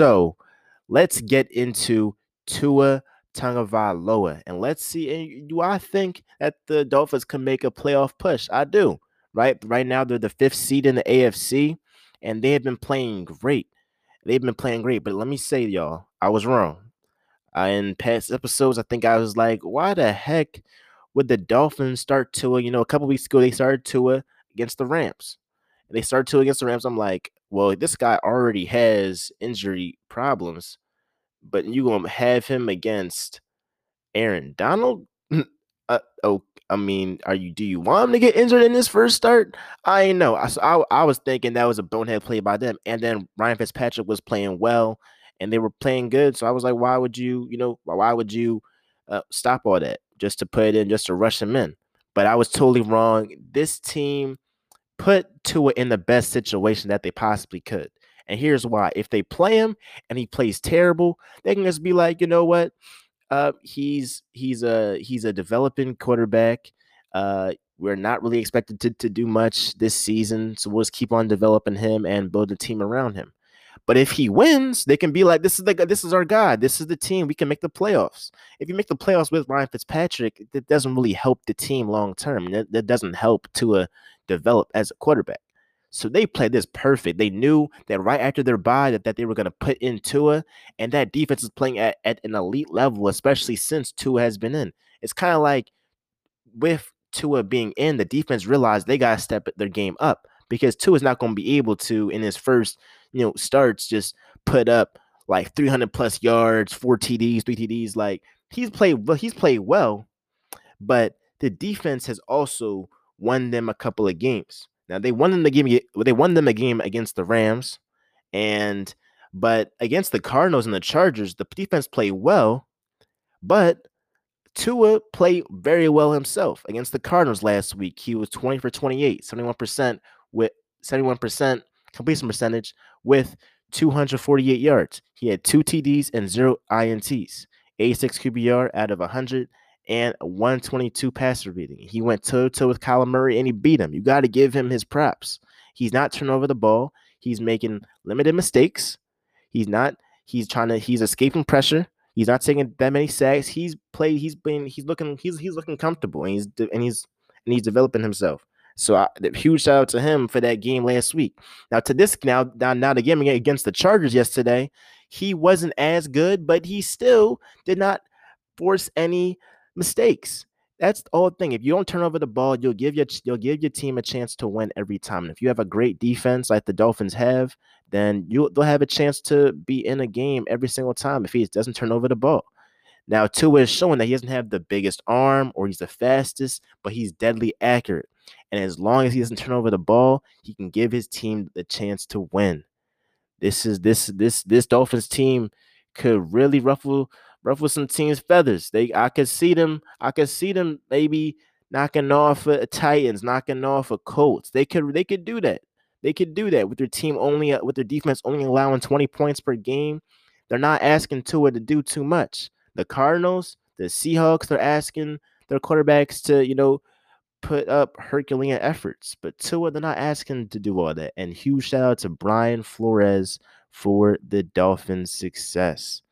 So let's get into Tua Tagovailoa, and let's see. Do I think that the Dolphins can make a playoff push? I do. Right, right now they're the fifth seed in the AFC, and they have been playing great. They've been playing great, but let me say, y'all, I was wrong. Uh, in past episodes, I think I was like, why the heck would the Dolphins start Tua? You know, a couple weeks ago they started Tua against the Rams. And they started Tua against the Rams. I'm like, well, this guy already has injury problems, but you gonna have him against Aaron Donald? uh, oh, I mean, are you? Do you want him to get injured in his first start? I know. I, I, I was thinking that was a bonehead play by them, and then Ryan Fitzpatrick was playing well, and they were playing good. So I was like, why would you? You know, why would you uh, stop all that just to put it in, just to rush him in? But I was totally wrong. This team put Tua in the best situation that they possibly could. And here's why: if they play him and he plays terrible, they can just be like, you know what? Uh, he's he's a he's a developing quarterback. Uh, we're not really expected to, to do much this season, so we'll just keep on developing him and build a team around him. But if he wins, they can be like, "This is the this is our guy. This is the team. We can make the playoffs." If you make the playoffs with Ryan Fitzpatrick, that doesn't really help the team long term. That, that doesn't help to uh, develop as a quarterback. So they played this perfect. They knew that right after their bye that, that they were going to put in Tua, and that defense is playing at, at an elite level, especially since Tua has been in. It's kind of like with Tua being in, the defense realized they got to step their game up because Tua is not going to be able to in his first, you know, starts just put up like 300 plus yards, four TDs, three TDs. Like he's played well, he's played well, but the defense has also won them a couple of games. Now they won them the game. They won them a game against the Rams, and but against the Cardinals and the Chargers, the defense played well, but Tua played very well himself against the Cardinals last week. He was 20 for 28, 71% with 71% completion percentage with 248 yards. He had two TDs and zero INTs, 86 QBR out of 100 and 122 passer rating. He went toe to toe with Kyler Murray and he beat him. You got to give him his props. He's not turning over the ball. He's making limited mistakes. He's not. He's trying to. He's escaping pressure. He's not taking that many sacks. He's played. He's been. He's looking. He's he's looking comfortable and he's and he's and he's developing himself. So I, huge shout out to him for that game last week. Now to this now now now the game against the Chargers yesterday, he wasn't as good, but he still did not force any mistakes. That's the whole thing. If you don't turn over the ball, you'll give your you'll give your team a chance to win every time. And if you have a great defense like the Dolphins have, then you they'll have a chance to be in a game every single time if he doesn't turn over the ball. Now, Tua is showing that he doesn't have the biggest arm or he's the fastest, but he's deadly accurate. And as long as he doesn't turn over the ball, he can give his team the chance to win. This is this this this Dolphins team could really ruffle ruffle some teams' feathers. They I could see them, I could see them maybe knocking off a, Titans, knocking off a Colts. They could they could do that. They could do that with their team only uh, with their defense only allowing 20 points per game. They're not asking Tua to do too much. The Cardinals, the Seahawks, they're asking their quarterbacks to, you know, put up Herculean efforts. But Tua, they're not asking to do all that. And huge shout out to Brian Flores for the Dolphins' success.